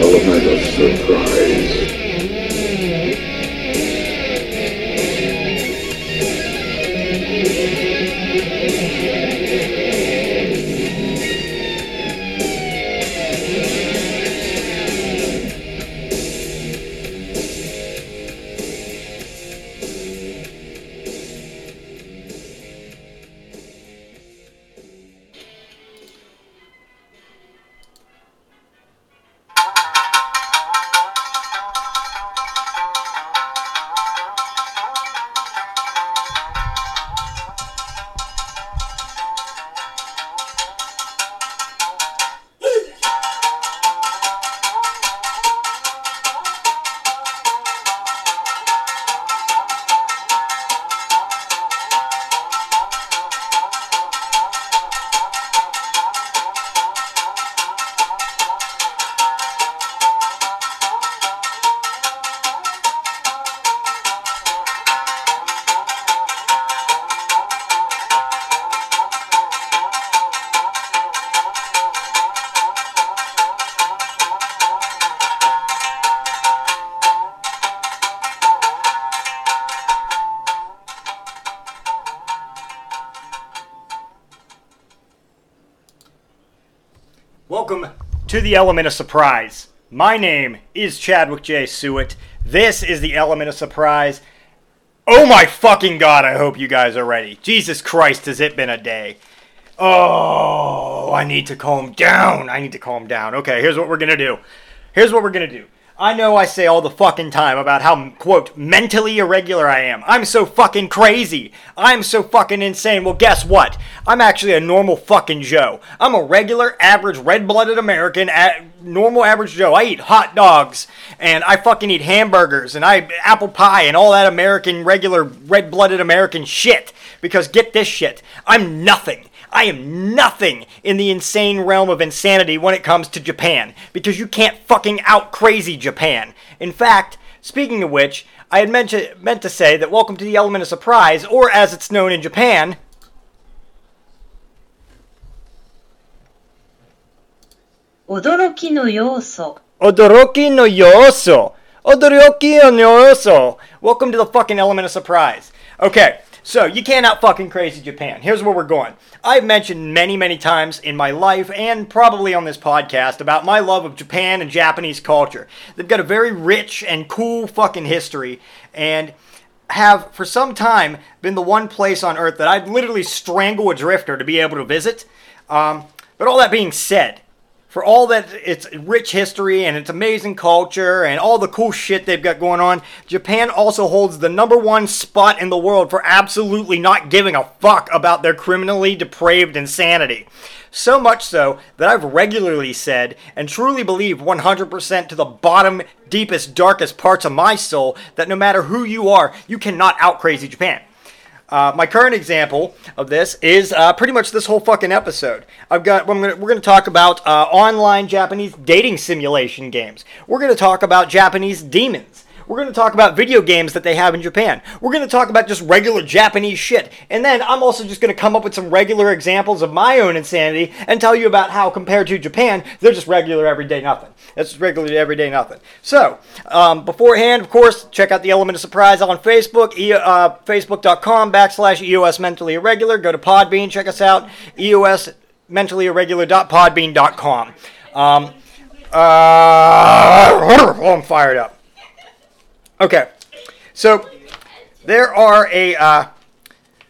Element of surprise. The Element of Surprise. My name is Chadwick J. Sewitt. This is the Element of Surprise. Oh my fucking god, I hope you guys are ready. Jesus Christ, has it been a day? Oh, I need to calm down. I need to calm down. Okay, here's what we're gonna do. Here's what we're gonna do. I know I say all the fucking time about how, quote, mentally irregular I am. I'm so fucking crazy. I'm so fucking insane. Well, guess what? I'm actually a normal fucking Joe. I'm a regular, average, red blooded American, a- normal, average Joe. I eat hot dogs, and I fucking eat hamburgers, and I apple pie, and all that American, regular, red blooded American shit. Because get this shit, I'm nothing. I am nothing in the insane realm of insanity when it comes to Japan, because you can't fucking out crazy Japan. In fact, speaking of which, I had meant to, meant to say that Welcome to the Element of Surprise, or as it's known in Japan, Odoroki no Yoso. Odoroki no Yoso. Odoroki no Yoso. Welcome to the fucking Element of Surprise. Okay so you can't out fucking crazy Japan. Here's where we're going. I've mentioned many, many times in my life and probably on this podcast about my love of Japan and Japanese culture. They've got a very rich and cool fucking history and have for some time been the one place on earth that I'd literally strangle a drifter to be able to visit. Um, but all that being said, for all that its rich history and its amazing culture and all the cool shit they've got going on, Japan also holds the number one spot in the world for absolutely not giving a fuck about their criminally depraved insanity. So much so that I've regularly said and truly believe 100% to the bottom, deepest, darkest parts of my soul that no matter who you are, you cannot out crazy Japan. Uh, my current example of this is uh, pretty much this whole fucking episode. I've got we're gonna, we're gonna talk about uh, online Japanese dating simulation games. We're gonna talk about Japanese demons. We're gonna talk about video games that they have in Japan. We're gonna talk about just regular Japanese shit. And then I'm also just gonna come up with some regular examples of my own insanity and tell you about how compared to Japan, they're just regular everyday nothing. That's just regular everyday nothing. So, um, beforehand, of course, check out the Element of Surprise on Facebook, e- uh, facebook.com backslash EOS Mentally Irregular. Go to Podbean, check us out, EOS Mentally Irregular.podbean.com. Um, uh, oh, I'm fired up. Okay, so there are a uh,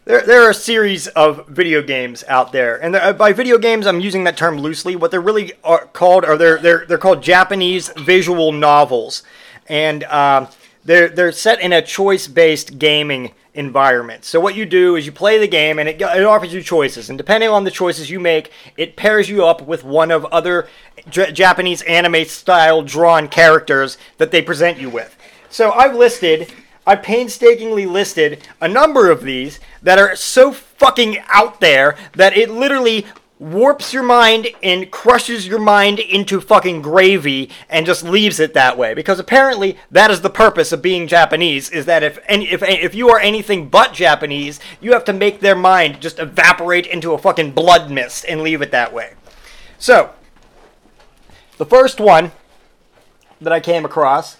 there, there are a series of video games out there, and there, by video games, I'm using that term loosely. What they're really are called are they're they're they're called Japanese visual novels, and um, they're they're set in a choice-based gaming environment. So what you do is you play the game, and it, it offers you choices, and depending on the choices you make, it pairs you up with one of other J- Japanese anime-style drawn characters that they present you with. So I've listed. I painstakingly listed a number of these that are so fucking out there that it literally warps your mind and crushes your mind into fucking gravy and just leaves it that way because apparently that is the purpose of being Japanese is that if any, if if you are anything but Japanese you have to make their mind just evaporate into a fucking blood mist and leave it that way. So, the first one that I came across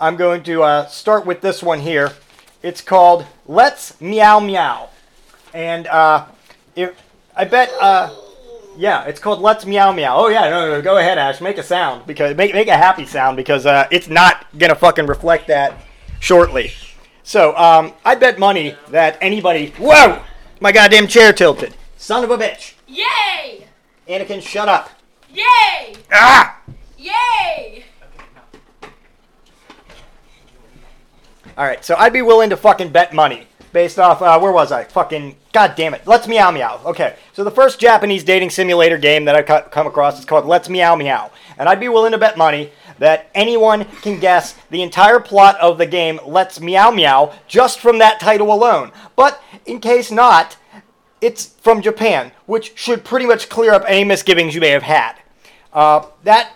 I'm going to uh, start with this one here. It's called Let's Meow Meow. And uh, if I bet, uh, yeah, it's called Let's Meow Meow. Oh yeah, no, no, no, go ahead, Ash, make a sound because make make a happy sound because uh, it's not gonna fucking reflect that shortly. So um, I bet money that anybody. Whoa, my goddamn chair tilted. Son of a bitch. Yay! Anakin, shut up. Yay! Ah. Yay! All right, so I'd be willing to fucking bet money based off uh, where was I? Fucking god damn it. Let's Meow Meow. Okay, so the first Japanese dating simulator game that I've come across is called Let's Meow Meow, and I'd be willing to bet money that anyone can guess the entire plot of the game Let's Meow Meow just from that title alone. But in case not, it's from Japan, which should pretty much clear up any misgivings you may have had. Uh, that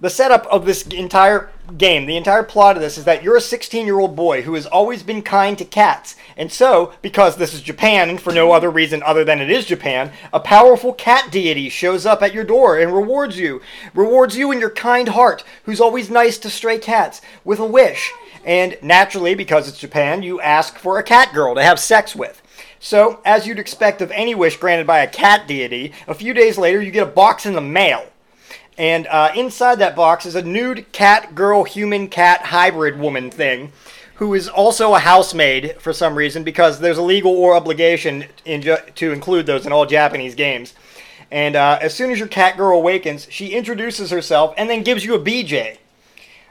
the setup of this entire game, the entire plot of this is that you're a 16 year old boy who has always been kind to cats. And so, because this is Japan, and for no other reason other than it is Japan, a powerful cat deity shows up at your door and rewards you. Rewards you and your kind heart, who's always nice to stray cats, with a wish. And naturally, because it's Japan, you ask for a cat girl to have sex with. So, as you'd expect of any wish granted by a cat deity, a few days later you get a box in the mail. And uh, inside that box is a nude cat, girl, human cat hybrid woman thing, who is also a housemaid for some reason because there's a legal or obligation in ju- to include those in all Japanese games. And uh, as soon as your cat girl awakens, she introduces herself and then gives you a BJ.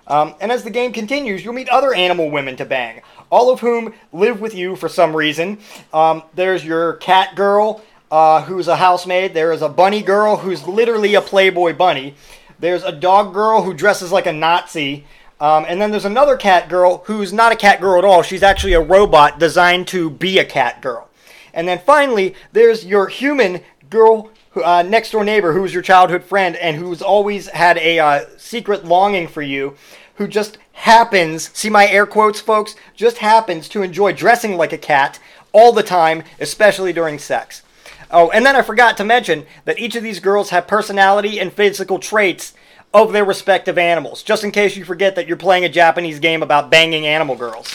Um, and as the game continues, you'll meet other animal women to bang, all of whom live with you for some reason. Um, there's your cat girl, uh, who's a housemaid. There is a bunny girl who's literally a Playboy bunny. There's a dog girl who dresses like a Nazi. Um, and then there's another cat girl who's not a cat girl at all. She's actually a robot designed to be a cat girl. And then finally, there's your human girl, uh, next door neighbor, who's your childhood friend and who's always had a uh, secret longing for you, who just happens, see my air quotes, folks, just happens to enjoy dressing like a cat all the time, especially during sex. Oh, and then I forgot to mention that each of these girls have personality and physical traits of their respective animals, just in case you forget that you're playing a Japanese game about banging animal girls.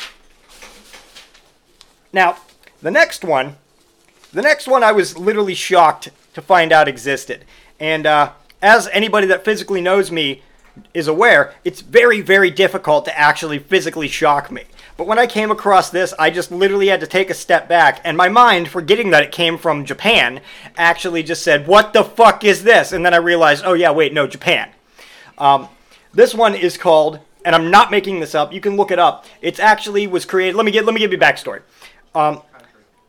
Now, the next one, the next one I was literally shocked to find out existed. And uh, as anybody that physically knows me is aware, it's very, very difficult to actually physically shock me. But when I came across this, I just literally had to take a step back, and my mind, forgetting that it came from Japan, actually just said, What the fuck is this? And then I realized, Oh, yeah, wait, no, Japan. Um, this one is called, and I'm not making this up. You can look it up. It's actually was created. Let me get. Let me give you backstory. Um,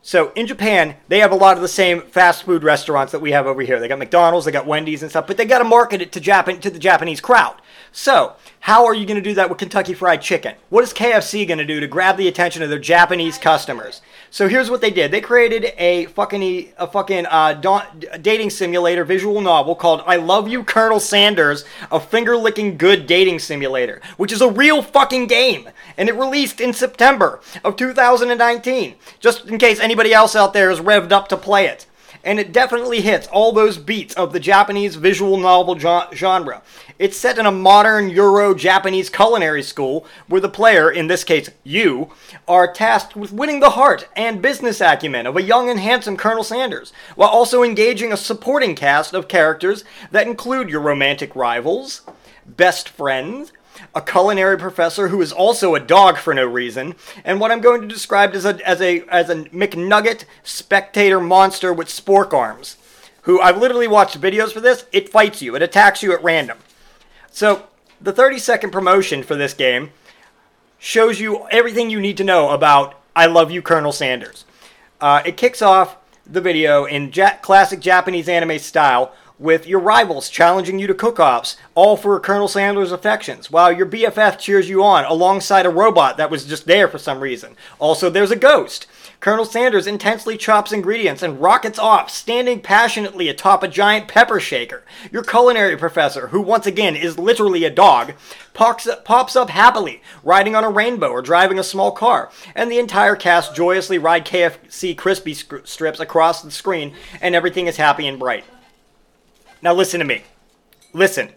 so in Japan, they have a lot of the same fast food restaurants that we have over here. They got McDonald's, they got Wendy's and stuff, but they got to market it to Japan to the Japanese crowd. So how are you going to do that with Kentucky Fried Chicken? What is KFC going to do to grab the attention of their Japanese customers? So here's what they did. They created a fucking a fucking uh, da- dating simulator visual novel called "I Love You, Colonel Sanders," a finger licking good dating simulator, which is a real fucking game, and it released in September of 2019. Just in case anybody else out there is revved up to play it. And it definitely hits all those beats of the Japanese visual novel gen- genre. It's set in a modern Euro Japanese culinary school where the player, in this case you, are tasked with winning the heart and business acumen of a young and handsome Colonel Sanders, while also engaging a supporting cast of characters that include your romantic rivals, best friends, a culinary professor who is also a dog for no reason, and what I'm going to describe as a as a as a McNugget spectator monster with spork arms, who I've literally watched videos for this. It fights you. It attacks you at random. So the 30 second promotion for this game shows you everything you need to know about I Love You, Colonel Sanders. Uh, it kicks off the video in ja- classic Japanese anime style with your rivals challenging you to cook-offs, all for Colonel Sanders' affections, while your BFF cheers you on alongside a robot that was just there for some reason. Also, there's a ghost. Colonel Sanders intensely chops ingredients and rockets off, standing passionately atop a giant pepper shaker. Your culinary professor, who once again is literally a dog, pops up, pops up happily, riding on a rainbow or driving a small car, and the entire cast joyously ride KFC crispy stri- strips across the screen, and everything is happy and bright. Now listen to me. Listen.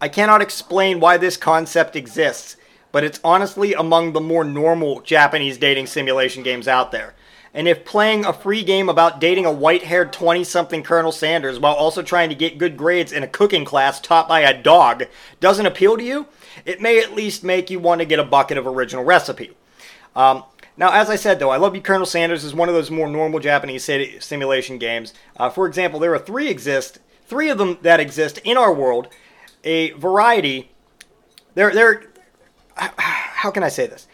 I cannot explain why this concept exists, but it's honestly among the more normal Japanese dating simulation games out there. And if playing a free game about dating a white haired 20 something Colonel Sanders while also trying to get good grades in a cooking class taught by a dog doesn't appeal to you, it may at least make you want to get a bucket of original recipe. Um, now, as I said, though, I Love You, Colonel Sanders is one of those more normal Japanese si- simulation games. Uh, for example, there are three exist, three of them that exist in our world. A variety. There, there. How can I say this?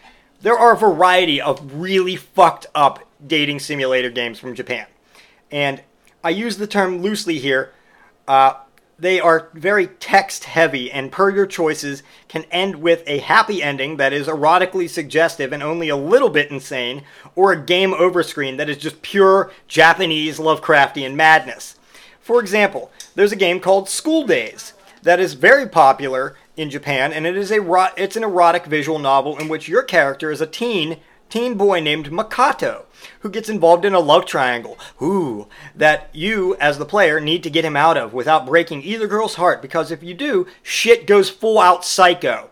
There are a variety of really fucked up dating simulator games from Japan, and I use the term loosely here. Uh, they are very text heavy and per your choices can end with a happy ending that is erotically suggestive and only a little bit insane or a game over screen that is just pure Japanese Lovecraftian madness. For example, there's a game called School Days that is very popular in Japan and it is a ro- it's an erotic visual novel in which your character is a teen teen boy named Makoto who gets involved in a love triangle. Ooh, that you as the player need to get him out of without breaking either girl's heart because if you do, shit goes full out psycho.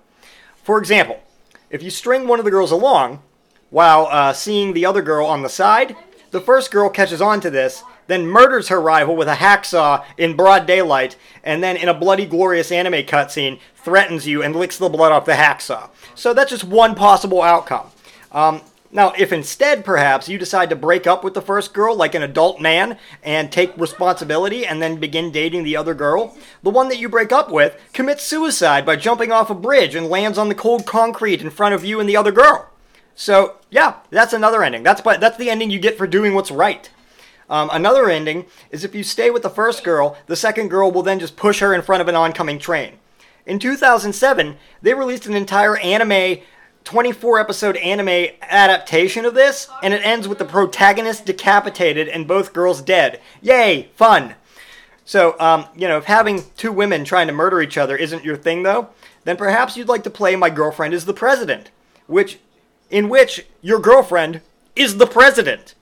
For example, if you string one of the girls along while uh, seeing the other girl on the side, the first girl catches on to this, then murders her rival with a hacksaw in broad daylight, and then in a bloody glorious anime cutscene threatens you and licks the blood off the hacksaw. So that's just one possible outcome. Um, now, if instead, perhaps, you decide to break up with the first girl like an adult man and take responsibility and then begin dating the other girl, the one that you break up with commits suicide by jumping off a bridge and lands on the cold concrete in front of you and the other girl. So, yeah, that's another ending. That's, that's the ending you get for doing what's right. Um, another ending is if you stay with the first girl, the second girl will then just push her in front of an oncoming train. In 2007, they released an entire anime 24 episode anime adaptation of this, and it ends with the protagonist decapitated and both girls dead. Yay, fun! So, um, you know, if having two women trying to murder each other isn't your thing, though, then perhaps you'd like to play My Girlfriend is the President, which, in which your girlfriend is the president.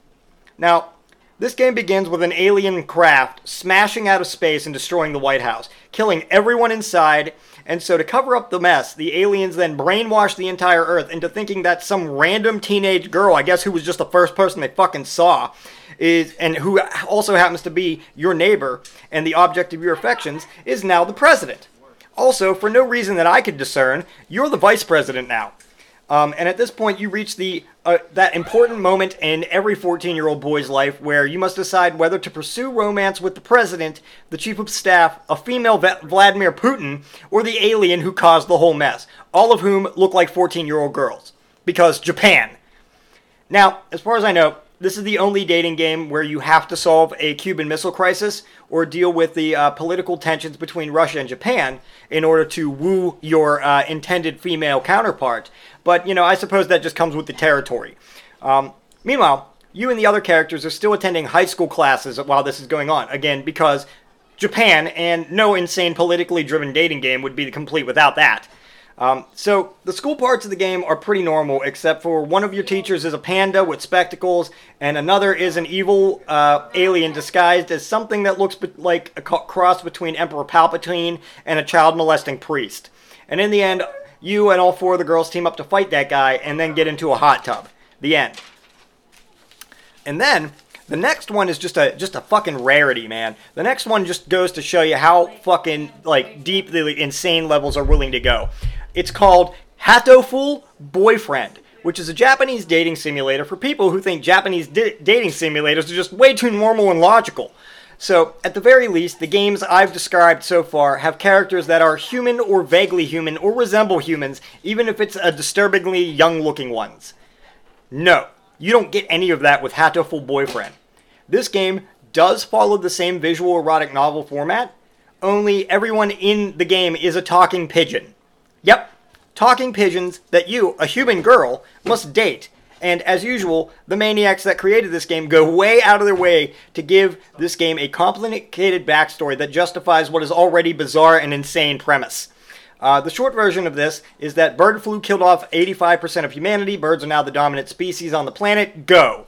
Now, this game begins with an alien craft smashing out of space and destroying the White House, killing everyone inside. And so, to cover up the mess, the aliens then brainwash the entire Earth into thinking that some random teenage girl, I guess who was just the first person they fucking saw, is and who also happens to be your neighbor and the object of your affections, is now the president. Also, for no reason that I could discern, you're the vice president now. Um, and at this point, you reach the uh, that important moment in every 14-year-old boy's life where you must decide whether to pursue romance with the president, the chief of staff, a female Va- Vladimir Putin, or the alien who caused the whole mess. All of whom look like 14-year-old girls because Japan. Now, as far as I know, this is the only dating game where you have to solve a Cuban Missile Crisis or deal with the uh, political tensions between Russia and Japan in order to woo your uh, intended female counterpart. But, you know, I suppose that just comes with the territory. Um, meanwhile, you and the other characters are still attending high school classes while this is going on. Again, because Japan and no insane politically driven dating game would be complete without that. Um, so the school parts of the game are pretty normal, except for one of your teachers is a panda with spectacles, and another is an evil uh, alien disguised as something that looks be- like a cross between Emperor Palpatine and a child molesting priest. And in the end, you and all four of the girls team up to fight that guy, and then get into a hot tub. The end. And then the next one is just a just a fucking rarity, man. The next one just goes to show you how fucking like deep the insane levels are willing to go. It's called Hatoful Boyfriend, which is a Japanese dating simulator for people who think Japanese di- dating simulators are just way too normal and logical. So, at the very least, the games I've described so far have characters that are human or vaguely human or resemble humans, even if it's a disturbingly young looking ones. No, you don't get any of that with Hatoful Boyfriend. This game does follow the same visual erotic novel format, only everyone in the game is a talking pigeon. Yep, talking pigeons that you, a human girl, must date. And as usual, the maniacs that created this game go way out of their way to give this game a complicated backstory that justifies what is already bizarre and insane premise. Uh, the short version of this is that bird flu killed off 85% of humanity. Birds are now the dominant species on the planet. Go.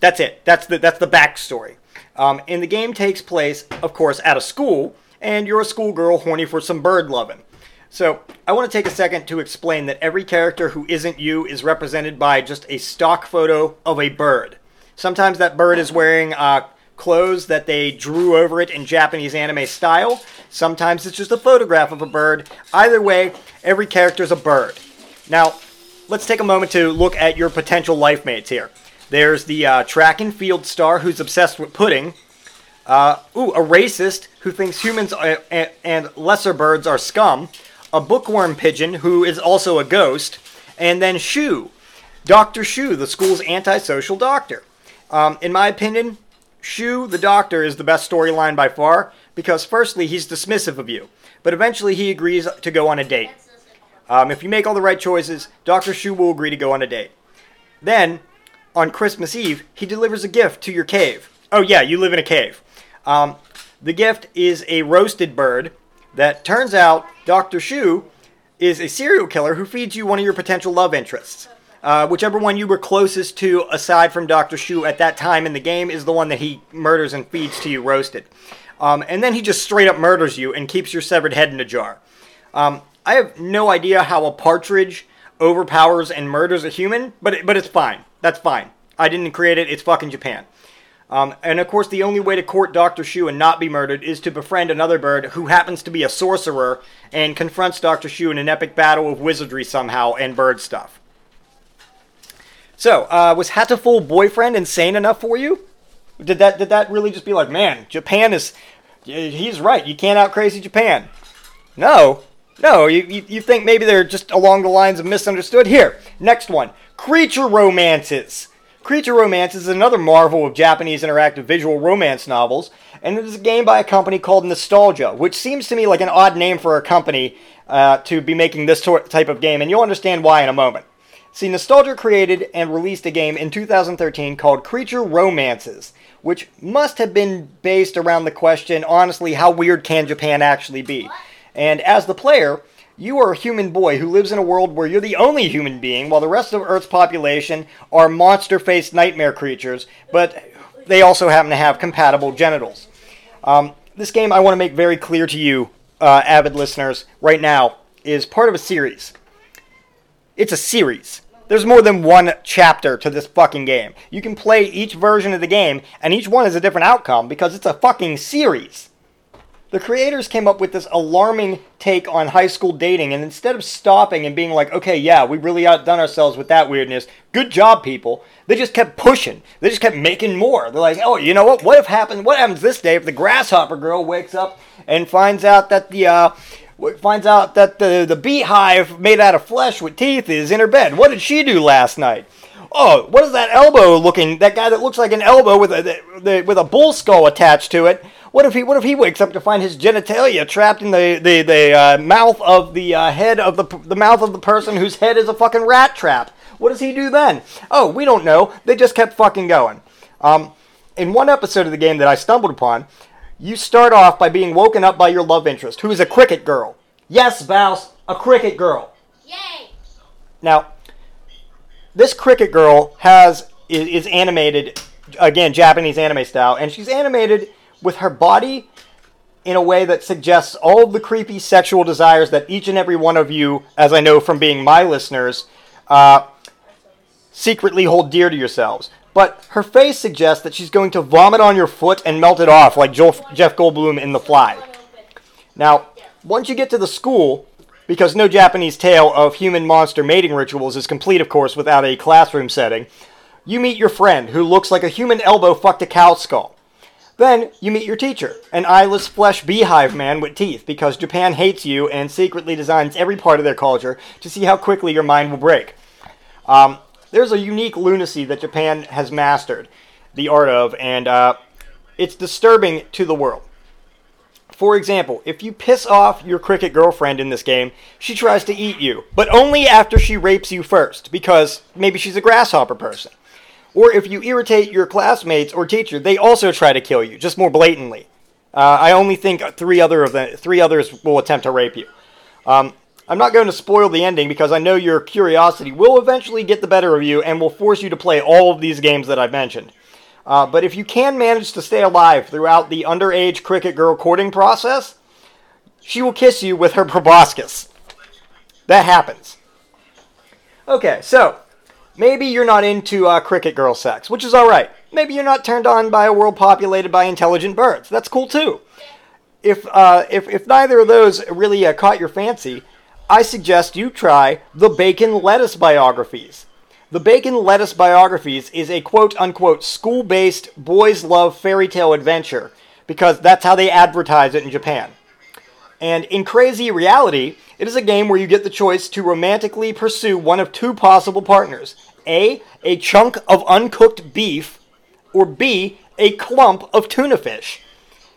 That's it. That's the that's the backstory. Um, and the game takes place, of course, at a school, and you're a schoolgirl horny for some bird loving. So I want to take a second to explain that every character who isn't you is represented by just a stock photo of a bird. Sometimes that bird is wearing uh, clothes that they drew over it in Japanese anime style. Sometimes it's just a photograph of a bird. Either way, every character is a bird. Now, let's take a moment to look at your potential life mates here. There's the uh, track and field star who's obsessed with pudding. Uh, ooh, a racist who thinks humans are, and, and lesser birds are scum. A bookworm pigeon who is also a ghost. And then Shu, Dr. Shu, the school's antisocial doctor. Um, in my opinion, Shu, the doctor, is the best storyline by far because, firstly, he's dismissive of you, but eventually he agrees to go on a date. Um, if you make all the right choices, Dr. Shu will agree to go on a date. Then, on Christmas Eve, he delivers a gift to your cave. Oh, yeah, you live in a cave. Um, the gift is a roasted bird that turns out Dr. Shu is a serial killer who feeds you one of your potential love interests. Uh, whichever one you were closest to, aside from Dr. Shu at that time in the game, is the one that he murders and feeds to you roasted. Um, and then he just straight up murders you and keeps your severed head in a jar. Um, I have no idea how a partridge overpowers and murders a human, but it, but it's fine. That's fine. I didn't create it. It's fucking Japan. Um, and of course, the only way to court Dr. Shu and not be murdered is to befriend another bird who happens to be a sorcerer and confronts Dr. Shu in an epic battle of wizardry somehow and bird stuff. So, uh, was Hatoful Boyfriend insane enough for you? Did that did that really just be like, man, Japan is he's right, you can't out crazy Japan. No. No, you, you, you think maybe they're just along the lines of misunderstood. Here, next one. Creature romances. Creature Romance is another marvel of Japanese interactive visual romance novels, and it is a game by a company called Nostalgia, which seems to me like an odd name for a company uh, to be making this type of game, and you'll understand why in a moment. See, Nostalgia created and released a game in 2013 called Creature Romances, which must have been based around the question, honestly, how weird can Japan actually be? And as the player, you are a human boy who lives in a world where you're the only human being, while the rest of Earth's population are monster faced nightmare creatures, but they also happen to have compatible genitals. Um, this game, I want to make very clear to you, uh, avid listeners, right now, is part of a series. It's a series. There's more than one chapter to this fucking game. You can play each version of the game, and each one is a different outcome because it's a fucking series. The creators came up with this alarming take on high school dating, and instead of stopping and being like, okay, yeah, we really outdone ourselves with that weirdness, good job, people, they just kept pushing. They just kept making more. They're like, oh, you know what? What if happens? What happens this day if the grasshopper girl wakes up and finds out that the uh, finds out that the the beehive made out of flesh with teeth is in her bed? What did she do last night? Oh, what is that elbow looking? That guy that looks like an elbow with a with a bull skull attached to it what if he what if he wakes up to find his genitalia trapped in the the, the uh, mouth of the uh, head of the the mouth of the person whose head is a fucking rat trap? What does he do then? Oh, we don't know. They just kept fucking going. Um, in one episode of the game that I stumbled upon, you start off by being woken up by your love interest, who is a cricket girl. Yes, Bouse, a cricket girl. Yay! Now, this cricket girl has is, is animated again Japanese anime style, and she's animated with her body in a way that suggests all the creepy sexual desires that each and every one of you, as I know from being my listeners, uh, secretly hold dear to yourselves. But her face suggests that she's going to vomit on your foot and melt it off like Joel, Jeff Goldblum in The Fly. Now, once you get to the school, because no Japanese tale of human monster mating rituals is complete, of course, without a classroom setting, you meet your friend who looks like a human elbow fucked a cow skull. Then you meet your teacher, an eyeless flesh beehive man with teeth, because Japan hates you and secretly designs every part of their culture to see how quickly your mind will break. Um, there's a unique lunacy that Japan has mastered the art of, and uh, it's disturbing to the world. For example, if you piss off your cricket girlfriend in this game, she tries to eat you, but only after she rapes you first, because maybe she's a grasshopper person. Or if you irritate your classmates or teacher, they also try to kill you, just more blatantly. Uh, I only think three other of the three others will attempt to rape you. Um, I'm not going to spoil the ending because I know your curiosity will eventually get the better of you and will force you to play all of these games that I've mentioned. Uh, but if you can manage to stay alive throughout the underage cricket girl courting process, she will kiss you with her proboscis. That happens. Okay, so maybe you're not into uh, cricket girl sex, which is alright. Maybe you're not turned on by a world populated by intelligent birds. That's cool too. If, uh, if, if neither of those really uh, caught your fancy, I suggest you try the Bacon Lettuce biographies. The Bacon Lettuce Biographies is a quote unquote school based boys love fairy tale adventure because that's how they advertise it in Japan. And in crazy reality, it is a game where you get the choice to romantically pursue one of two possible partners A, a chunk of uncooked beef, or B, a clump of tuna fish.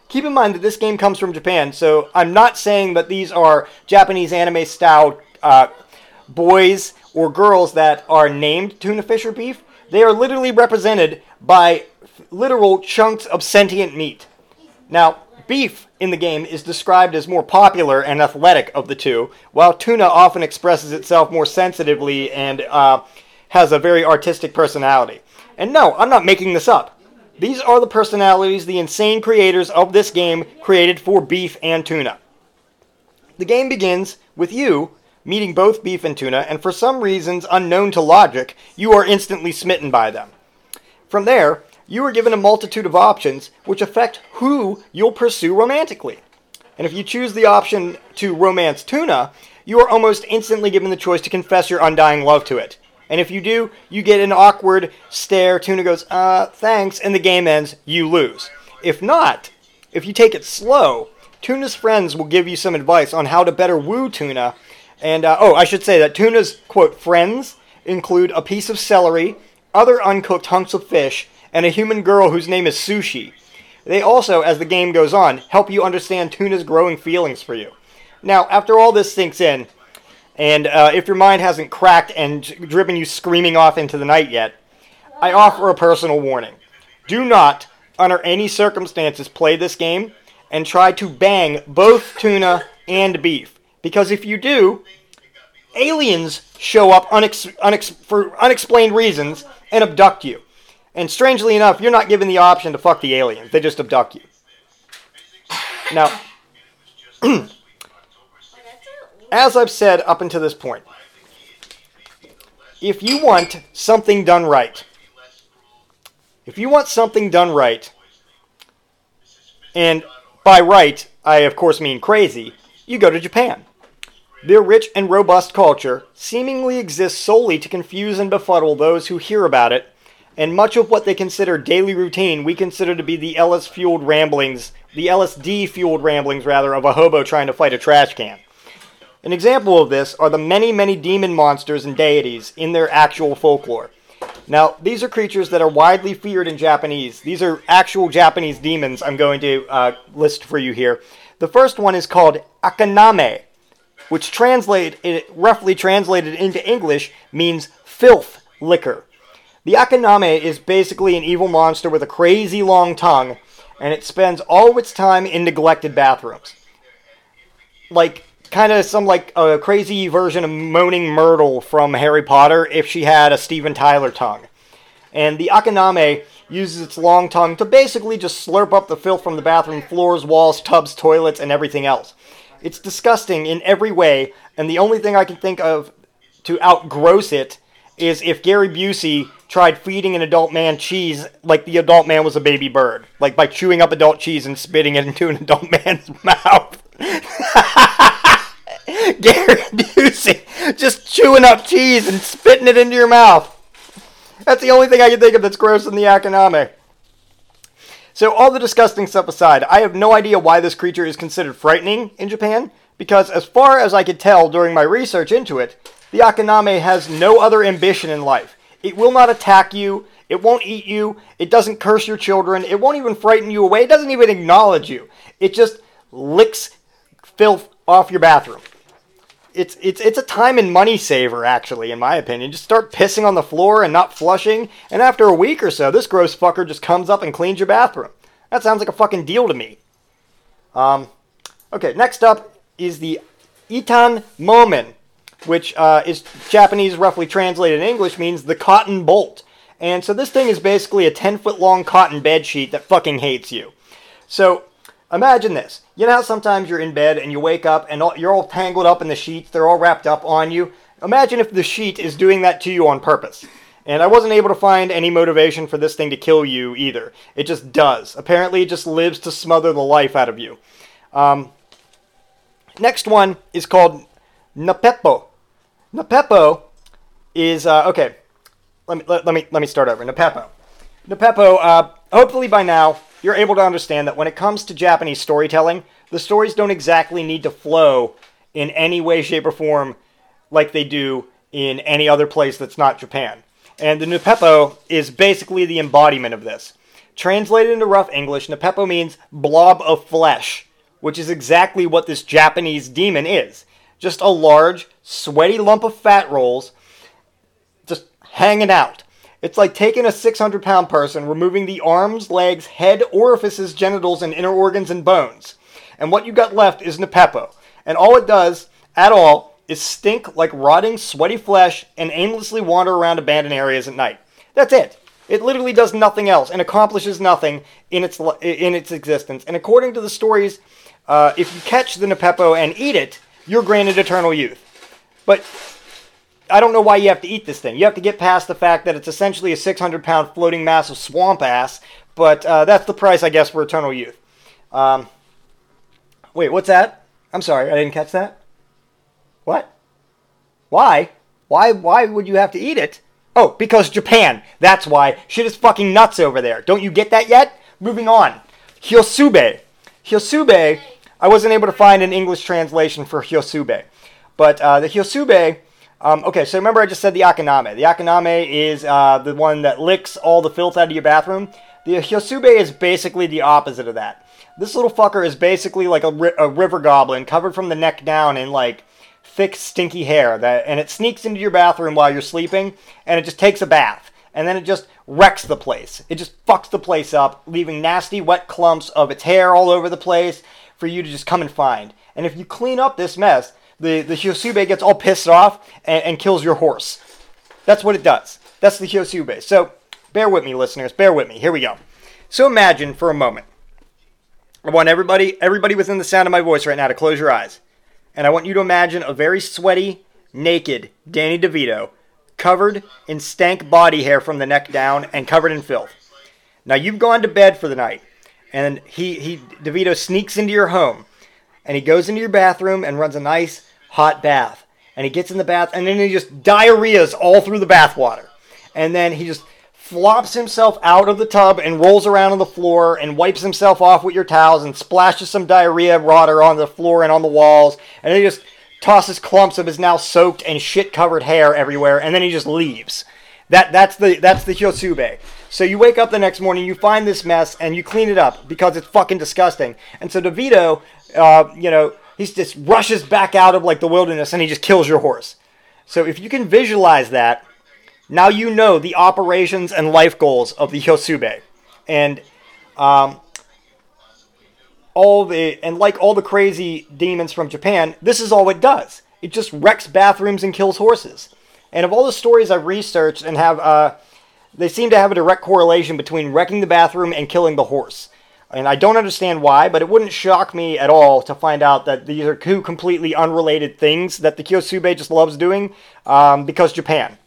Keep in mind that this game comes from Japan, so I'm not saying that these are Japanese anime style uh, boys or girls that are named tuna fish or beef. They are literally represented by literal chunks of sentient meat. Now, beef in the game is described as more popular and athletic of the two, while tuna often expresses itself more sensitively and uh, has a very artistic personality. And no, I'm not making this up. These are the personalities the insane creators of this game created for beef and tuna. The game begins with you meeting both beef and tuna, and for some reasons unknown to logic, you are instantly smitten by them. From there, you are given a multitude of options which affect who you'll pursue romantically. And if you choose the option to romance tuna, you are almost instantly given the choice to confess your undying love to it. And if you do, you get an awkward stare. Tuna goes, uh, thanks, and the game ends. You lose. If not, if you take it slow, Tuna's friends will give you some advice on how to better woo Tuna and uh, oh, I should say that tuna's quote friends include a piece of celery, other uncooked hunks of fish, and a human girl whose name is Sushi. They also, as the game goes on, help you understand tuna's growing feelings for you. Now, after all this sinks in, and uh, if your mind hasn't cracked and driven you screaming off into the night yet, I offer a personal warning. Do not, under any circumstances, play this game and try to bang both tuna and beef. Because if you do, aliens show up unex- unex- for unexplained reasons and abduct you. And strangely enough, you're not given the option to fuck the aliens. They just abduct you. Now, as I've said up until this point, if you want something done right, if you want something done right, and by right, I of course mean crazy, you go to Japan. Their rich and robust culture seemingly exists solely to confuse and befuddle those who hear about it, and much of what they consider daily routine we consider to be the LS fueled ramblings, the LSD fueled ramblings rather, of a hobo trying to fight a trash can. An example of this are the many, many demon monsters and deities in their actual folklore. Now, these are creatures that are widely feared in Japanese. These are actual Japanese demons I'm going to uh, list for you here. The first one is called Akaname, which translate roughly translated into English means filth liquor. The Akaname is basically an evil monster with a crazy long tongue, and it spends all of its time in neglected bathrooms. Like kind of some like a crazy version of Moaning Myrtle from Harry Potter if she had a Steven Tyler tongue. And the Akaname uses its long tongue to basically just slurp up the filth from the bathroom floors, walls, tubs, toilets, and everything else. It's disgusting in every way, and the only thing I can think of to outgross it is if Gary Busey tried feeding an adult man cheese like the adult man was a baby bird, like by chewing up adult cheese and spitting it into an adult man's mouth. Gary Busey just chewing up cheese and spitting it into your mouth. That's the only thing I can think of that's gross in the Akaname. So, all the disgusting stuff aside, I have no idea why this creature is considered frightening in Japan, because as far as I could tell during my research into it, the Akaname has no other ambition in life. It will not attack you, it won't eat you, it doesn't curse your children, it won't even frighten you away, it doesn't even acknowledge you. It just licks filth off your bathroom. It's it's it's a time and money saver, actually, in my opinion. Just start pissing on the floor and not flushing, and after a week or so, this gross fucker just comes up and cleans your bathroom. That sounds like a fucking deal to me. Um, okay, next up is the Itan Momen, which uh, is Japanese, roughly translated in English, means the cotton bolt. And so this thing is basically a 10 foot long cotton bed sheet that fucking hates you. So imagine this. You know how sometimes you're in bed and you wake up and all, you're all tangled up in the sheets, they're all wrapped up on you? Imagine if the sheet is doing that to you on purpose. And I wasn't able to find any motivation for this thing to kill you either. It just does. Apparently, it just lives to smother the life out of you. Um, next one is called Napepo. Napepo is uh, okay. Let me let, let me let me start over. Napepo. Napepo. Uh, hopefully by now you're able to understand that when it comes to Japanese storytelling, the stories don't exactly need to flow in any way, shape, or form like they do in any other place that's not Japan. And the Nupepo is basically the embodiment of this. Translated into rough English, Nupepo means blob of flesh, which is exactly what this Japanese demon is. Just a large, sweaty lump of fat rolls just hanging out. It's like taking a 600 pound person, removing the arms, legs, head, orifices, genitals, and inner organs and bones. And what you got left is Nepepo. And all it does, at all, is stink like rotting, sweaty flesh and aimlessly wander around abandoned areas at night. That's it. It literally does nothing else and accomplishes nothing in its in its existence. And according to the stories, uh, if you catch the Nepepo and eat it, you're granted eternal youth. But I don't know why you have to eat this thing. You have to get past the fact that it's essentially a 600 pound floating mass of swamp ass, but uh, that's the price, I guess, for eternal youth. Um, wait, what's that? I'm sorry, I didn't catch that. What? Why? Why? Why would you have to eat it? Oh, because Japan. That's why. Shit is fucking nuts over there. Don't you get that yet? Moving on. Hyosube. Hyosube. I wasn't able to find an English translation for Hyosube, but uh, the Hyosube. Um, okay, so remember I just said the Akaname. The Akaname is uh, the one that licks all the filth out of your bathroom. The Hyosube is basically the opposite of that. This little fucker is basically like a, ri- a river goblin covered from the neck down in like thick, stinky hair. That and it sneaks into your bathroom while you're sleeping, and it just takes a bath, and then it just wrecks the place. It just fucks the place up, leaving nasty, wet clumps of its hair all over the place for you to just come and find. And if you clean up this mess, the the Hyosube gets all pissed off and, and kills your horse. That's what it does. That's the Hyosube. So bear with me, listeners. Bear with me. Here we go. So imagine for a moment. I want everybody, everybody within the sound of my voice right now to close your eyes. And I want you to imagine a very sweaty, naked Danny DeVito, covered in stank body hair from the neck down and covered in filth. Now you've gone to bed for the night, and he, he DeVito sneaks into your home, and he goes into your bathroom and runs a nice hot bath. And he gets in the bath, and then he just diarrheas all through the bath water. And then he just flops himself out of the tub and rolls around on the floor and wipes himself off with your towels and splashes some diarrhea water on the floor and on the walls. And he just tosses clumps of his now soaked and shit covered hair everywhere, and then he just leaves. That that's the that's the Hyosube. So you wake up the next morning, you find this mess, and you clean it up because it's fucking disgusting. And so DeVito, uh, you know, he just rushes back out of like the wilderness and he just kills your horse. So if you can visualize that, now you know the operations and life goals of the Hyosube. And um, all the and like all the crazy demons from Japan, this is all it does. It just wrecks bathrooms and kills horses. And of all the stories I've researched and have, uh, they seem to have a direct correlation between wrecking the bathroom and killing the horse. And I don't understand why, but it wouldn't shock me at all to find out that these are two completely unrelated things that the Hyosube just loves doing um, because Japan.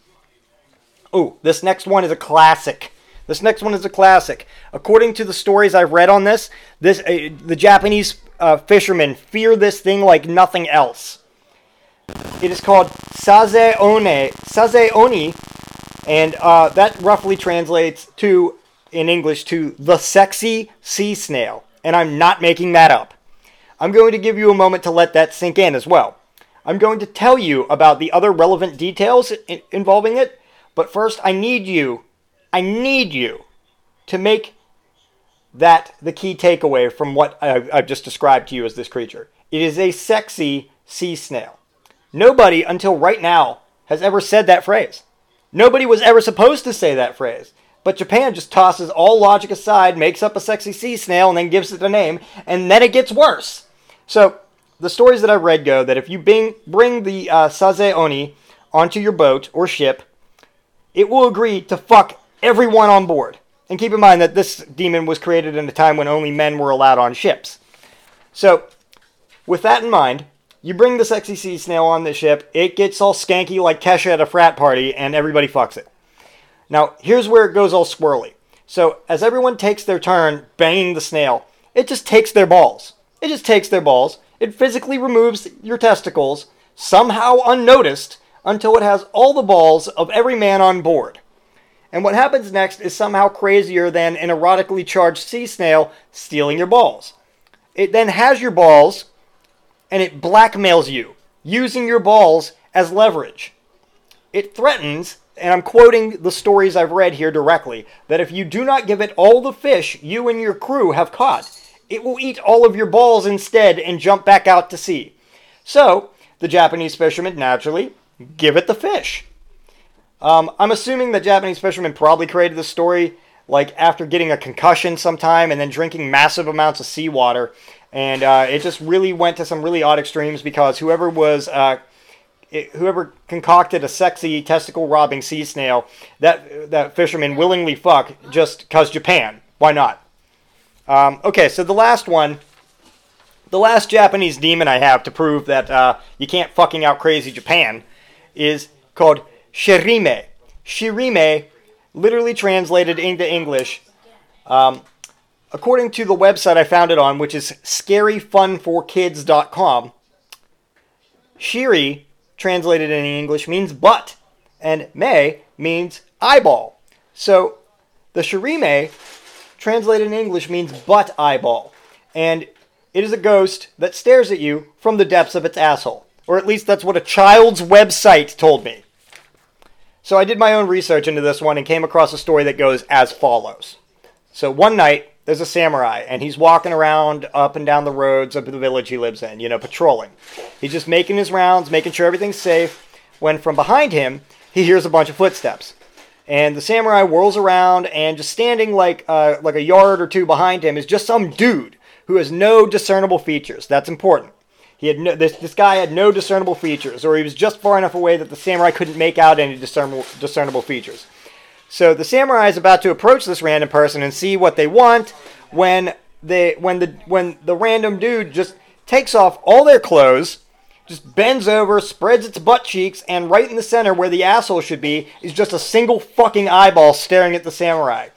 Oh, this next one is a classic. This next one is a classic. According to the stories I've read on this, this uh, the Japanese uh, fishermen fear this thing like nothing else. It is called Saze One, Oni, and uh, that roughly translates to in English to the sexy sea snail, and I'm not making that up. I'm going to give you a moment to let that sink in as well. I'm going to tell you about the other relevant details involving it, but first I need you, I need you to make that the key takeaway from what I- I've just described to you as this creature. It is a sexy sea snail. Nobody until right now has ever said that phrase. Nobody was ever supposed to say that phrase. But Japan just tosses all logic aside, makes up a sexy sea snail, and then gives it a name, and then it gets worse. So, the stories that I've read go that if you bring, bring the uh, Sazae Oni onto your boat or ship, it will agree to fuck everyone on board. And keep in mind that this demon was created in a time when only men were allowed on ships. So, with that in mind, you bring the sexy sea snail on the ship, it gets all skanky like Kesha at a frat party, and everybody fucks it. Now, here's where it goes all swirly. So, as everyone takes their turn banging the snail, it just takes their balls. It just takes their balls. It physically removes your testicles, somehow unnoticed, until it has all the balls of every man on board. And what happens next is somehow crazier than an erotically charged sea snail stealing your balls. It then has your balls and it blackmails you, using your balls as leverage. It threatens, and I'm quoting the stories I've read here directly, that if you do not give it all the fish you and your crew have caught, it will eat all of your balls instead and jump back out to sea. So, the Japanese fishermen naturally give it the fish. Um, I'm assuming the Japanese fishermen probably created this story like after getting a concussion sometime and then drinking massive amounts of seawater. And uh, it just really went to some really odd extremes because whoever was, uh, it, whoever concocted a sexy testicle robbing sea snail, that that fisherman willingly fuck just cause Japan. Why not? Um, okay, so the last one, the last Japanese demon I have to prove that uh, you can't fucking out crazy Japan is called Shirime. Shirime, literally translated into English, um, according to the website I found it on, which is scaryfunforkids.com, Shiri, translated in English, means butt, and me means eyeball. So the Shirime, translated in English, means butt eyeball, and it is a ghost that stares at you from the depths of its asshole. Or at least that's what a child's website told me. So I did my own research into this one and came across a story that goes as follows. So one night, there's a samurai, and he's walking around up and down the roads of the village he lives in, you know, patrolling. He's just making his rounds, making sure everything's safe, when from behind him, he hears a bunch of footsteps. And the samurai whirls around, and just standing like, uh, like a yard or two behind him is just some dude who has no discernible features. That's important. He had no, this, this guy had no discernible features, or he was just far enough away that the samurai couldn't make out any discernible, discernible features. So the samurai is about to approach this random person and see what they want when they when the when the random dude just takes off all their clothes, just bends over, spreads its butt cheeks, and right in the center where the asshole should be is just a single fucking eyeball staring at the samurai.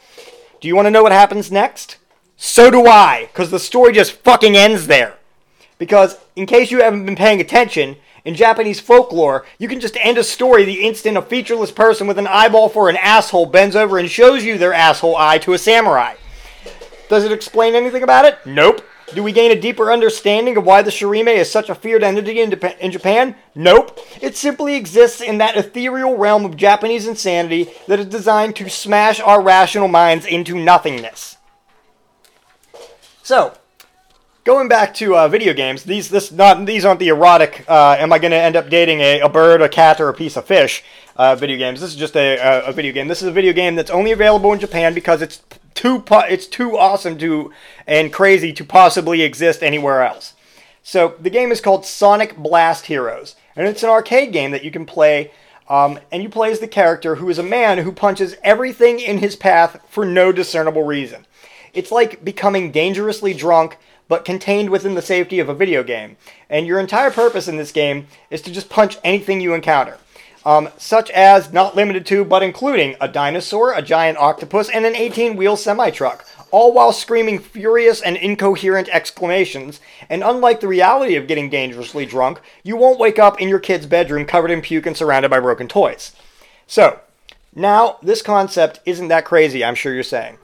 Do you want to know what happens next? So do I, because the story just fucking ends there. Because, in case you haven't been paying attention, in Japanese folklore, you can just end a story the instant a featureless person with an eyeball for an asshole bends over and shows you their asshole eye to a samurai. Does it explain anything about it? Nope. Do we gain a deeper understanding of why the Shirime is such a feared entity in, Dep- in Japan? Nope. It simply exists in that ethereal realm of Japanese insanity that is designed to smash our rational minds into nothingness. So, going back to uh, video games, these this not these aren't the erotic. Uh, am I going to end up dating a, a bird, a cat, or a piece of fish? Uh, video games. This is just a, a, a video game. This is a video game that's only available in Japan because it's too it's too awesome to and crazy to possibly exist anywhere else. So the game is called Sonic Blast Heroes, and it's an arcade game that you can play. Um, and you play as the character who is a man who punches everything in his path for no discernible reason. It's like becoming dangerously drunk, but contained within the safety of a video game. And your entire purpose in this game is to just punch anything you encounter. Um, such as, not limited to, but including a dinosaur, a giant octopus, and an 18 wheel semi truck, all while screaming furious and incoherent exclamations. And unlike the reality of getting dangerously drunk, you won't wake up in your kid's bedroom covered in puke and surrounded by broken toys. So, now, this concept isn't that crazy, I'm sure you're saying.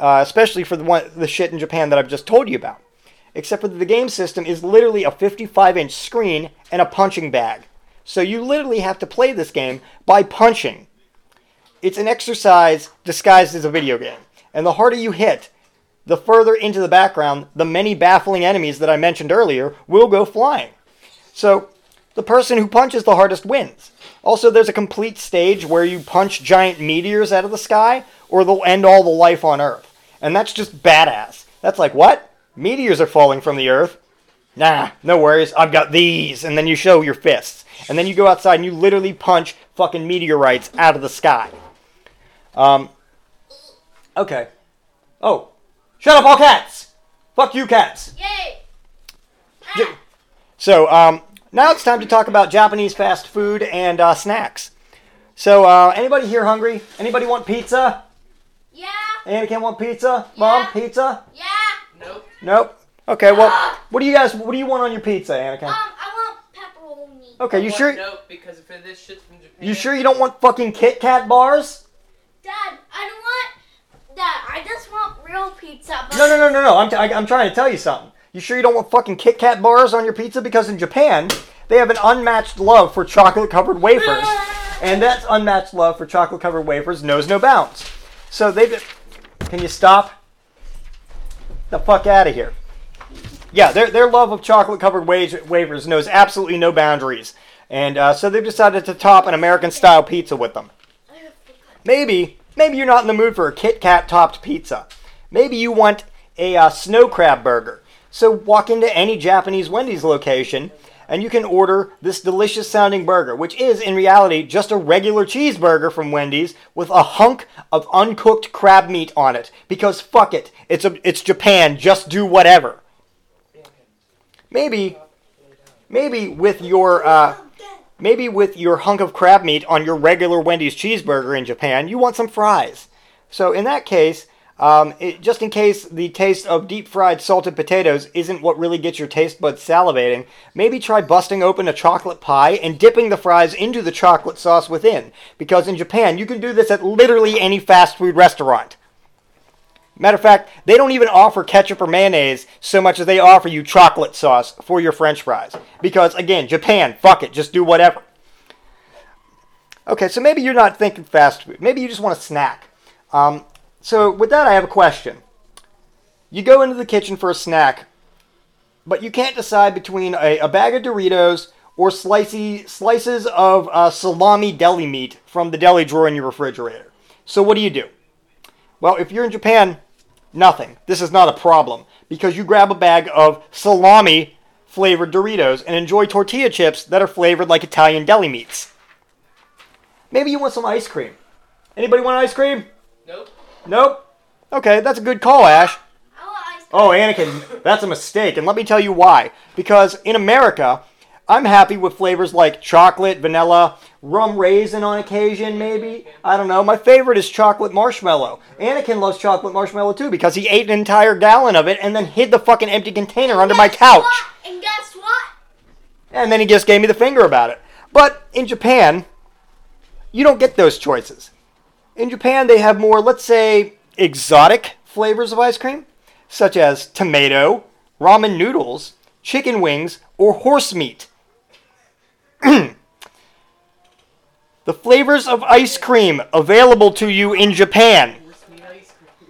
uh, especially for the one the shit in Japan that I've just told you about. Except for the game system is literally a 55 inch screen and a punching bag. So you literally have to play this game by punching. It's an exercise disguised as a video game. And the harder you hit, the further into the background the many baffling enemies that I mentioned earlier will go flying. So the person who punches the hardest wins. Also, there's a complete stage where you punch giant meteors out of the sky, or they'll end all the life on Earth. And that's just badass. That's like, what? Meteors are falling from the Earth? Nah, no worries, I've got these. And then you show your fists. And then you go outside and you literally punch fucking meteorites out of the sky. Um, okay. Oh, shut up, all cats! Fuck you, cats! Yay! J- So um, now it's time to talk about Japanese fast food and uh, snacks. So uh, anybody here hungry? Anybody want pizza? Yeah! Anakin want pizza? Mom, pizza? Yeah! Nope. Nope. Okay, well, what do you guys? What do you want on your pizza, Anakin? Um, I want pepperoni. Okay, you sure? No, because if this shit's from Japan. You sure you don't want fucking Kit Kat bars? Dad, I don't want that. I just want real pizza. But No, no, no, no, no. I'm, t- I, am trying to tell you something. You sure you don't want fucking Kit Kat bars on your pizza? Because in Japan, they have an unmatched love for chocolate covered wafers. And that unmatched love for chocolate covered wafers knows no bounds. So they've. Can you stop? The fuck out of here. Yeah, their, their love of chocolate covered wafers knows absolutely no boundaries. And uh, so they've decided to top an American style pizza with them. Maybe, maybe you're not in the mood for a Kit Kat topped pizza. Maybe you want a uh, snow crab burger. So walk into any Japanese Wendy's location and you can order this delicious sounding burger, which is in reality just a regular cheeseburger from Wendy's with a hunk of uncooked crab meat on it. Because fuck it, it's a, it's Japan. Just do whatever. Maybe, maybe with your uh, maybe with your hunk of crab meat on your regular Wendy's cheeseburger in Japan, you want some fries. So in that case, um, it, just in case the taste of deep fried salted potatoes isn't what really gets your taste buds salivating, maybe try busting open a chocolate pie and dipping the fries into the chocolate sauce within. Because in Japan, you can do this at literally any fast food restaurant. Matter of fact, they don't even offer ketchup or mayonnaise so much as they offer you chocolate sauce for your french fries. Because, again, Japan, fuck it, just do whatever. Okay, so maybe you're not thinking fast food. Maybe you just want a snack. Um, so, with that, I have a question. You go into the kitchen for a snack, but you can't decide between a, a bag of Doritos or slicey, slices of uh, salami deli meat from the deli drawer in your refrigerator. So, what do you do? Well, if you're in Japan, nothing. This is not a problem because you grab a bag of salami flavored Doritos and enjoy tortilla chips that are flavored like Italian deli meats. Maybe you want some ice cream. Anybody want ice cream? Nope. Nope. Okay, that's a good call, Ash. I want ice cream. Oh, oh Anakin, that's a mistake, and let me tell you why. Because in America, I'm happy with flavors like chocolate, vanilla, rum raisin on occasion, maybe. I don't know. My favorite is chocolate marshmallow. Anakin loves chocolate marshmallow too because he ate an entire gallon of it and then hid the fucking empty container under my couch. what? And guess what? And then he just gave me the finger about it. But in Japan, you don't get those choices. In Japan, they have more, let's say, exotic flavors of ice cream, such as tomato, ramen noodles, chicken wings, or horse meat. the flavors of ice cream available to you in Japan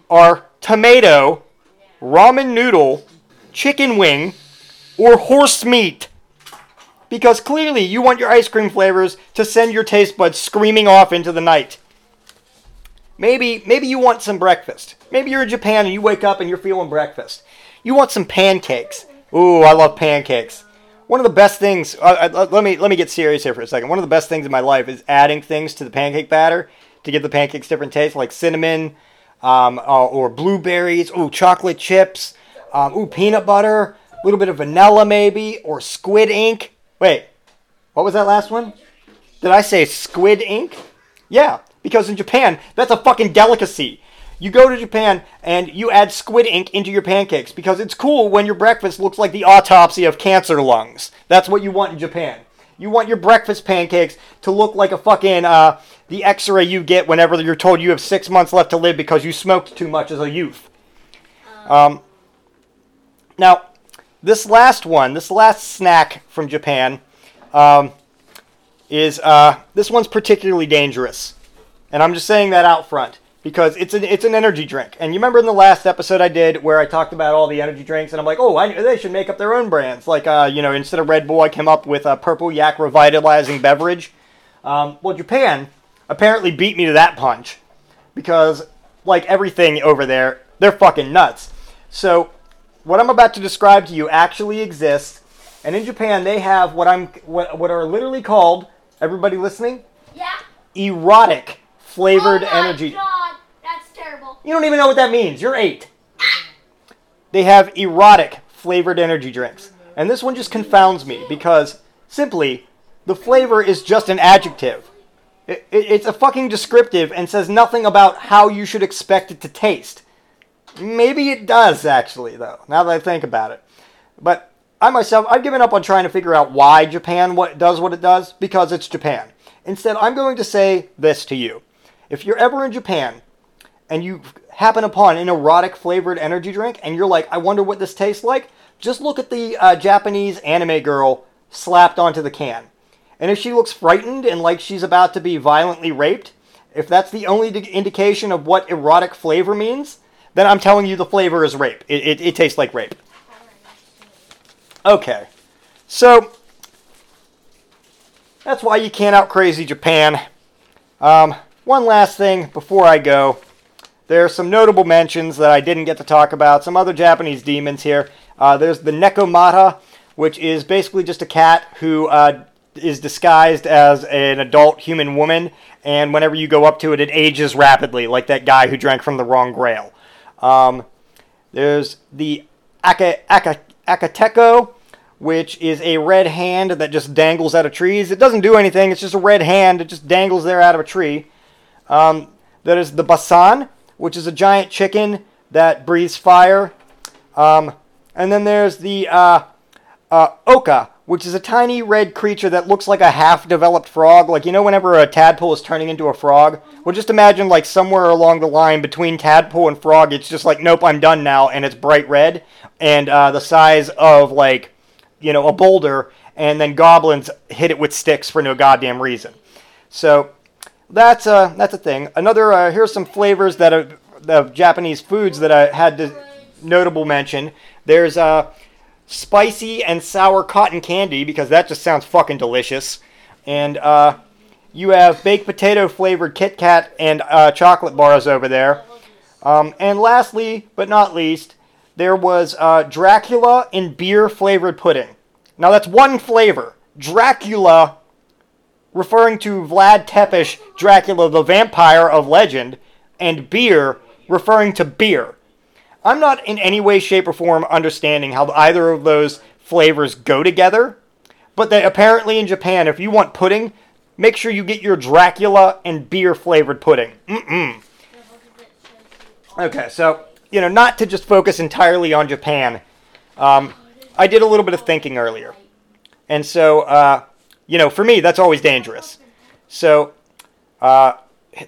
are tomato, ramen noodle, chicken wing, or horse meat. Because clearly you want your ice cream flavors to send your taste buds screaming off into the night. Maybe maybe you want some breakfast. Maybe you're in Japan and you wake up and you're feeling breakfast. You want some pancakes. Ooh, I love pancakes. One of the best things. Uh, uh, let me let me get serious here for a second. One of the best things in my life is adding things to the pancake batter to give the pancakes different tastes, like cinnamon, um, uh, or blueberries. Ooh, chocolate chips. Um, ooh, peanut butter. A little bit of vanilla maybe, or squid ink. Wait, what was that last one? Did I say squid ink? Yeah, because in Japan, that's a fucking delicacy. You go to Japan and you add squid ink into your pancakes because it's cool when your breakfast looks like the autopsy of cancer lungs. That's what you want in Japan. You want your breakfast pancakes to look like a fucking uh, the X-ray you get whenever you're told you have six months left to live because you smoked too much as a youth. Um, now, this last one, this last snack from Japan, um, is uh, this one's particularly dangerous, and I'm just saying that out front because it's an it's an energy drink. And you remember in the last episode I did where I talked about all the energy drinks, and I'm like, oh, I, they should make up their own brands. Like, uh, you know, instead of Red Bull, I came up with a Purple Yak revitalizing beverage. Um, well, Japan apparently beat me to that punch because, like everything over there, they're fucking nuts. So, what I'm about to describe to you actually exists, and in Japan they have what I'm what what are literally called. Everybody listening? Yeah. Erotic flavored oh my energy. God, that's terrible. You don't even know what that means. You're eight. They have erotic flavored energy drinks. And this one just confounds me because simply the flavor is just an adjective. It, it- it's a fucking descriptive and says nothing about how you should expect it to taste. Maybe it does, actually, though, now that I think about it. But I myself, I've given up on trying to figure out why Japan what does what it does because it's Japan. Instead, I'm going to say this to you. If you're ever in Japan and you happen upon an erotic flavored energy drink and you're like, I wonder what this tastes like, just look at the uh, Japanese anime girl slapped onto the can. And if she looks frightened and like she's about to be violently raped, if that's the only indication of what erotic flavor means, then I'm telling you the flavor is rape. It, it, it tastes like rape. Okay. So, that's why you can't out crazy Japan. Um, one last thing before I go. There are some notable mentions that I didn't get to talk about. Some other Japanese demons here. Uh, there's the Nekomata, which is basically just a cat who uh, is disguised as an adult human woman, and whenever you go up to it, it ages rapidly, like that guy who drank from the wrong grail. Um, there's the Aka, Aka, Akateko, which is a red hand that just dangles out of trees. It doesn't do anything, it's just a red hand. It just dangles there out of a tree. Um, there is the Basan, which is a giant chicken that breathes fire. Um, and then there's the uh, uh, Oka, which is a tiny red creature that looks like a half developed frog. Like, you know, whenever a tadpole is turning into a frog? Well, just imagine, like, somewhere along the line between tadpole and frog, it's just like, nope, I'm done now, and it's bright red, and uh, the size of, like, you know, a boulder, and then goblins hit it with sticks for no goddamn reason. So, that's a, that's a thing. Another, uh, here's some flavors that are, of Japanese foods that I had to notable mention. There's, uh, spicy and sour cotton candy because that just sounds fucking delicious. And uh, you have baked potato flavored Kit Kat and uh, chocolate bars over there. Um, and lastly, but not least, there was uh, Dracula and beer flavored pudding. Now that's one flavor. Dracula, referring to Vlad Tepes, Dracula the vampire of legend, and beer, referring to beer. I'm not in any way, shape, or form understanding how either of those flavors go together. But they, apparently in Japan, if you want pudding, make sure you get your Dracula and beer flavored pudding. Mm-mm. Okay, so, you know, not to just focus entirely on Japan, um, I did a little bit of thinking earlier. And so, uh, you know, for me, that's always dangerous. So, uh,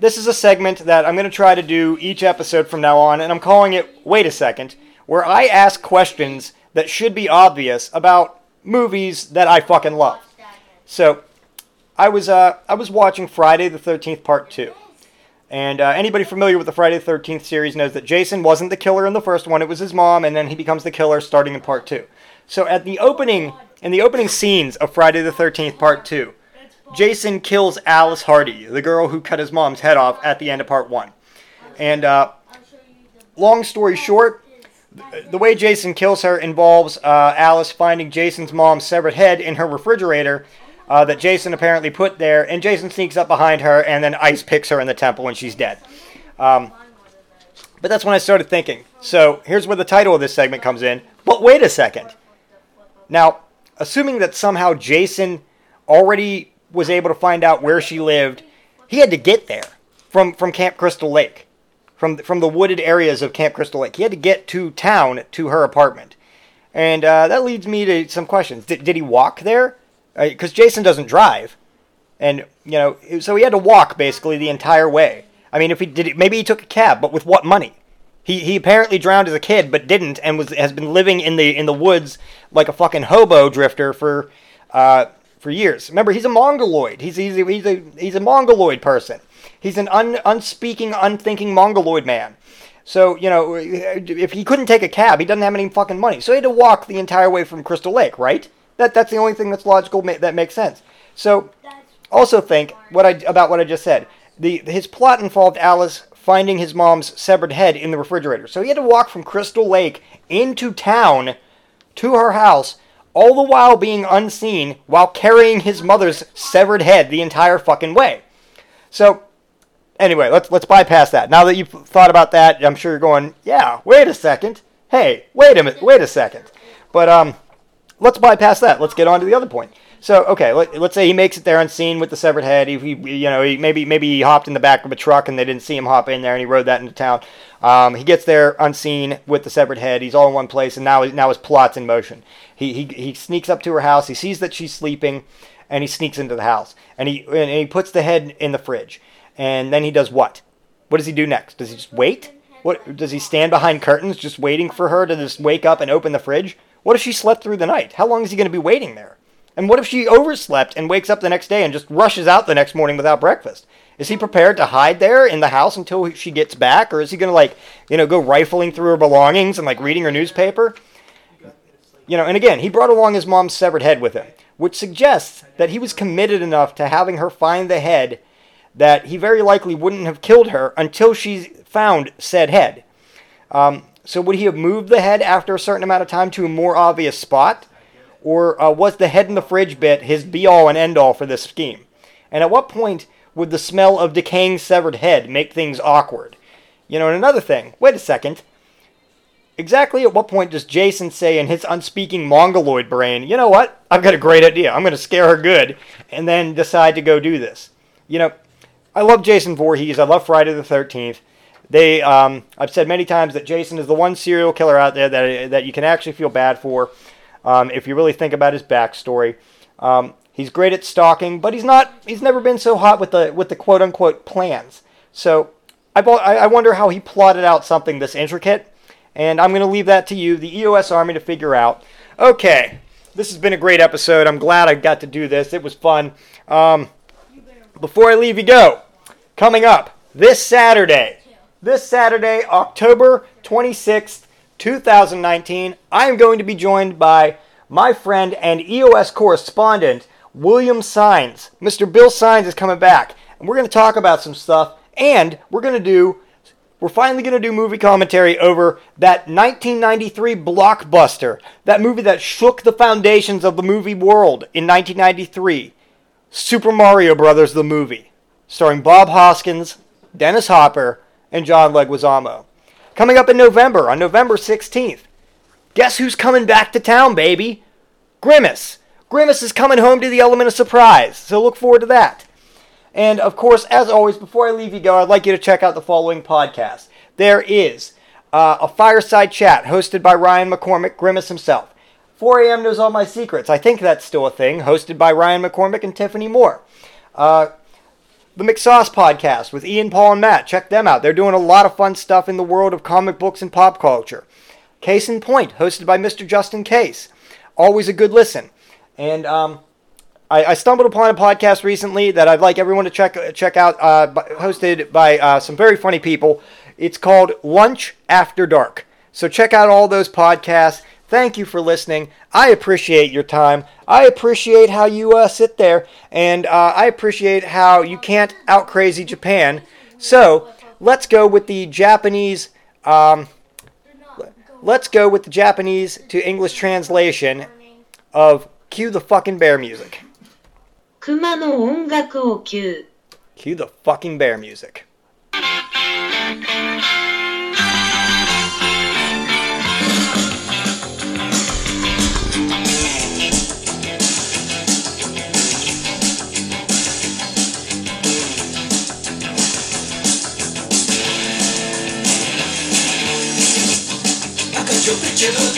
this is a segment that I'm going to try to do each episode from now on, and I'm calling it Wait a Second, where I ask questions that should be obvious about movies that I fucking love. So, I was uh, I was watching Friday the 13th Part 2. And uh, anybody familiar with the Friday the 13th series knows that Jason wasn't the killer in the first one, it was his mom, and then he becomes the killer starting in Part 2. So at the opening, in the opening scenes of Friday the 13th Part 2, Jason kills Alice Hardy, the girl who cut his mom's head off at the end of part one. And uh, long story short, the way Jason kills her involves uh, Alice finding Jason's mom's severed head in her refrigerator uh, that Jason apparently put there, and Jason sneaks up behind her and then ice picks her in the temple and she's dead. Um, but that's when I started thinking. So here's where the title of this segment comes in. But wait a second. Now, assuming that somehow Jason already was able to find out where she lived, he had to get there from, from Camp Crystal Lake, from, from the wooded areas of Camp Crystal Lake. He had to get to town to her apartment. And uh, that leads me to some questions. Did, did he walk there? because Jason doesn't drive, and you know, so he had to walk basically the entire way. I mean, if he did, maybe he took a cab, but with what money? He, he apparently drowned as a kid, but didn't, and was has been living in the in the woods like a fucking hobo drifter for uh, for years. Remember, he's a mongoloid. He's he's a, he's a he's a mongoloid person. He's an un, unspeaking, unthinking mongoloid man. So you know, if he couldn't take a cab, he doesn't have any fucking money. So he had to walk the entire way from Crystal Lake, right? That that's the only thing that's logical that makes sense. So also think what I about what I just said. The his plot involved Alice finding his mom's severed head in the refrigerator. So he had to walk from Crystal Lake into town to her house, all the while being unseen while carrying his mother's severed head the entire fucking way. So anyway, let's let's bypass that. Now that you've thought about that, I'm sure you're going, yeah, wait a second. Hey, wait a minute, wait a second. But um let's bypass that. Let's get on to the other point. So okay, let, us say he makes it there unseen with the severed head. He, he you know, he, maybe maybe he hopped in the back of a truck and they didn't see him hop in there, and he rode that into town. Um, he gets there unseen with the severed head. He's all in one place, and now now his plot's in motion. He he he sneaks up to her house. He sees that she's sleeping, and he sneaks into the house, and he and he puts the head in the fridge, and then he does what? What does he do next? Does he just wait? What does he stand behind curtains just waiting for her to just wake up and open the fridge? What if she slept through the night? How long is he going to be waiting there? And what if she overslept and wakes up the next day and just rushes out the next morning without breakfast? Is he prepared to hide there in the house until she gets back, or is he going to like, you know, go rifling through her belongings and like reading her newspaper? You know, and again, he brought along his mom's severed head with him, which suggests that he was committed enough to having her find the head that he very likely wouldn't have killed her until she found said head. Um, so would he have moved the head after a certain amount of time to a more obvious spot? Or uh, was the head in the fridge bit his be all and end all for this scheme? And at what point would the smell of decaying severed head make things awkward? You know, and another thing, wait a second. Exactly at what point does Jason say in his unspeaking mongoloid brain, you know what? I've got a great idea. I'm going to scare her good, and then decide to go do this? You know, I love Jason Voorhees. I love Friday the 13th. They, um, I've said many times that Jason is the one serial killer out there that, that you can actually feel bad for um, if you really think about his backstory. Um, he's great at stalking, but he's not. He's never been so hot with the with the quote unquote plans. So I, I wonder how he plotted out something this intricate, and I'm going to leave that to you, the EOS Army, to figure out. Okay, this has been a great episode. I'm glad I got to do this. It was fun. Um, before I leave you go, coming up this Saturday, this Saturday, October 26th, 2019, I am going to be joined by my friend and EOS correspondent, William Signs. Mr. Bill Signs is coming back, and we're going to talk about some stuff, and we're going to do, we're finally going to do movie commentary over that 1993 blockbuster, that movie that shook the foundations of the movie world in 1993, Super Mario Brothers the movie, starring Bob Hoskins, Dennis Hopper, and John Leguizamo. Coming up in November, on November 16th. Guess who's coming back to town, baby? Grimace. Grimace is coming home to the element of surprise, so look forward to that. And of course, as always, before I leave you go, I'd like you to check out the following podcast. There is uh, a fireside chat hosted by Ryan McCormick, Grimace himself. 4 a.m. knows all my secrets. I think that's still a thing, hosted by Ryan McCormick and Tiffany Moore. Uh, the McSauce podcast with Ian, Paul, and Matt. Check them out. They're doing a lot of fun stuff in the world of comic books and pop culture. Case in Point, hosted by Mr. Justin Case. Always a good listen. And um, I, I, stumbled upon a podcast recently that I'd like everyone to check check out, uh, hosted by uh, some very funny people. It's called Lunch After Dark. So check out all those podcasts. Thank you for listening. I appreciate your time. I appreciate how you uh, sit there, and uh, I appreciate how you can't out crazy Japan. So let's go with the Japanese. Um, let's go with the Japanese to English translation of "Cue the Fucking Bear Music. Kumanu ungaku kyu. cue the fucking bear music. Your picture of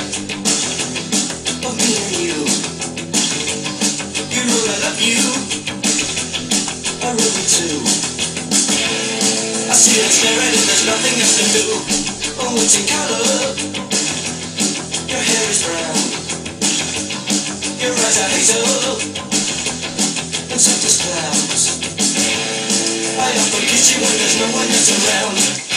me and you? You know I love you. I really do. I see that staring and there's nothing else to do. Oh, it's in color. Your hair is brown. Your eyes are hazel. And soft as clouds. I often kiss you when there's no one else around.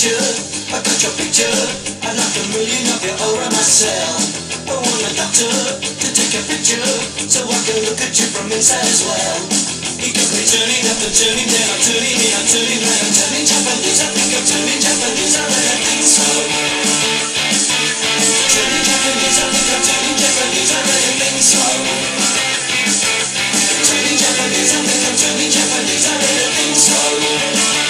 Picture, I got your picture. I like a million of you all around myself. I want a doctor to take a picture so I can look at you from inside as well. He got me turning up and turning down, I'm turning me, I'm turning right, I'm turning Japanese. I think I'm turning Japanese, I really think so. Turning Japanese, I think I'm turning Japanese, I really think so. Turning Japanese, I think I'm turning Japanese, I really think so.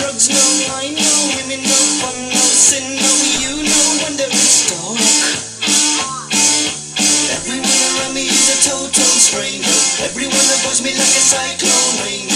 drugs, no wine, no women, no fun, no sin, cyclone